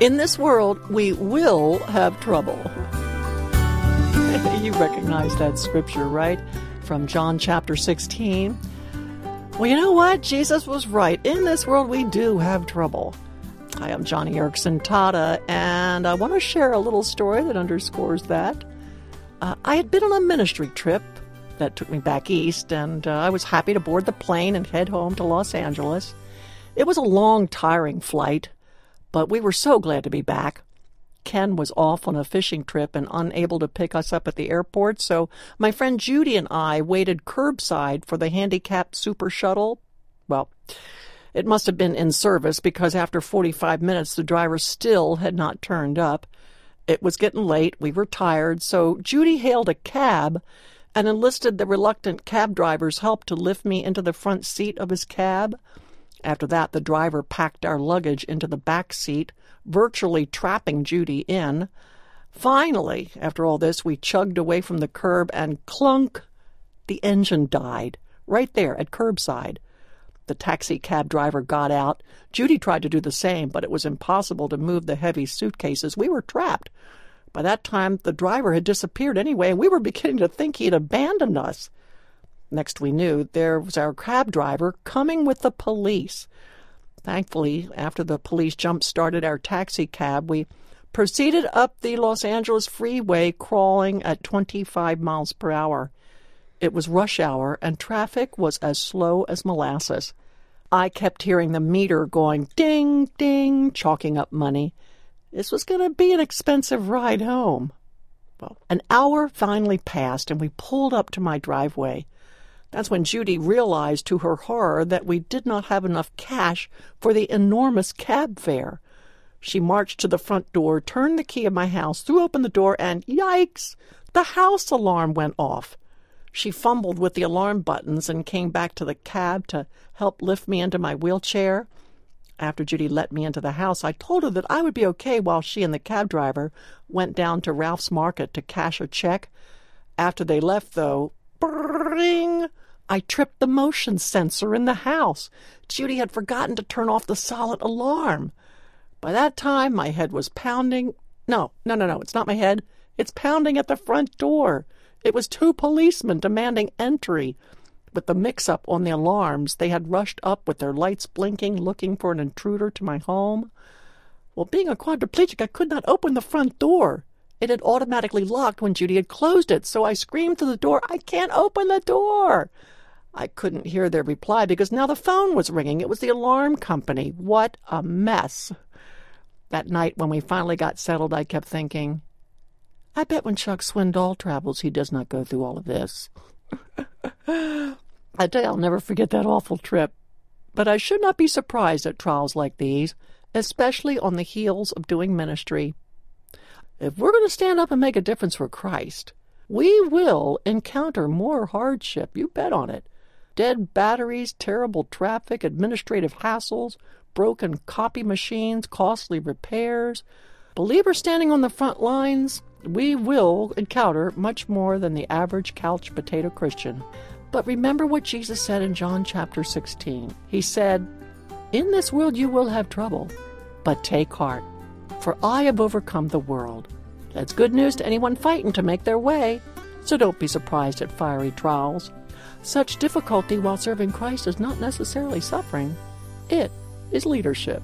In this world, we will have trouble. you recognize that scripture, right? From John chapter 16. Well, you know what? Jesus was right. In this world, we do have trouble. Hi, I'm Joni Eareckson Tada, and I want to share a little story that underscores that. Uh, I had been on a ministry trip that took me back east, and uh, I was happy to board the plane and head home to Los Angeles. It was a long, tiring flight, but we were so glad to be back. Ken was off on a fishing trip and unable to pick us up at the airport, so my friend Judy and I waited curbside for the handicapped super shuttle. Well, it must have been in service because after 45 minutes the driver still had not turned up. It was getting late, we were tired, so Judy hailed a cab and enlisted the reluctant cab driver's help to lift me into the front seat of his cab. After that, the driver packed our luggage into the back seat, virtually trapping Judy in. Finally, after all this, we chugged away from the curb and clunk! The engine died, right there at curbside. The taxi cab driver got out. Judy tried to do the same, but it was impossible to move the heavy suitcases. We were trapped. By that time, the driver had disappeared anyway, and we were beginning to think he had abandoned us. Next we knew, there was our cab driver coming with the police. Thankfully, after the police jump started our taxi cab, we proceeded up the Los Angeles freeway crawling at 25 miles per hour. It was rush hour, and traffic was as slow as molasses. I kept hearing the meter going ding, ding, chalking up money. This was going to be an expensive ride home. Well, an hour finally passed, and we pulled up to my driveway. That's when Judy realized to her horror that we did not have enough cash for the enormous cab fare. She marched to the front door, turned the key of my house, threw open the door, and yikes! The house alarm went off. She fumbled with the alarm buttons and came back to the cab to help lift me into my wheelchair. After Judy let me into the house, I told her that I would be okay while she and the cab driver went down to Ralph's Market to cash a check. After they left, though, bring, I tripped the motion sensor in the house. Judy had forgotten to turn off the solid alarm. By that time, my head was pounding. No, no, no, no, it's not my head. It's pounding at the front door. It was two policemen demanding entry. With the mix up on the alarms, they had rushed up with their lights blinking, looking for an intruder to my home. Well, being a quadriplegic, I could not open the front door. It had automatically locked when Judy had closed it, so I screamed to the door, I can't open the door! I couldn't hear their reply because now the phone was ringing. It was the alarm company. What a mess! That night, when we finally got settled, I kept thinking, I bet when Chuck Swindoll travels, he does not go through all of this. I tell you, I'll never forget that awful trip. But I should not be surprised at trials like these, especially on the heels of doing ministry. If we're going to stand up and make a difference for Christ, we will encounter more hardship. You bet on it. Dead batteries, terrible traffic, administrative hassles, broken copy machines, costly repairs. Believers standing on the front lines, we will encounter much more than the average couch potato Christian. But remember what Jesus said in John chapter 16. He said, In this world you will have trouble, but take heart, for I have overcome the world. That's good news to anyone fighting to make their way, so don't be surprised at fiery trials. Such difficulty while serving Christ is not necessarily suffering, it is leadership.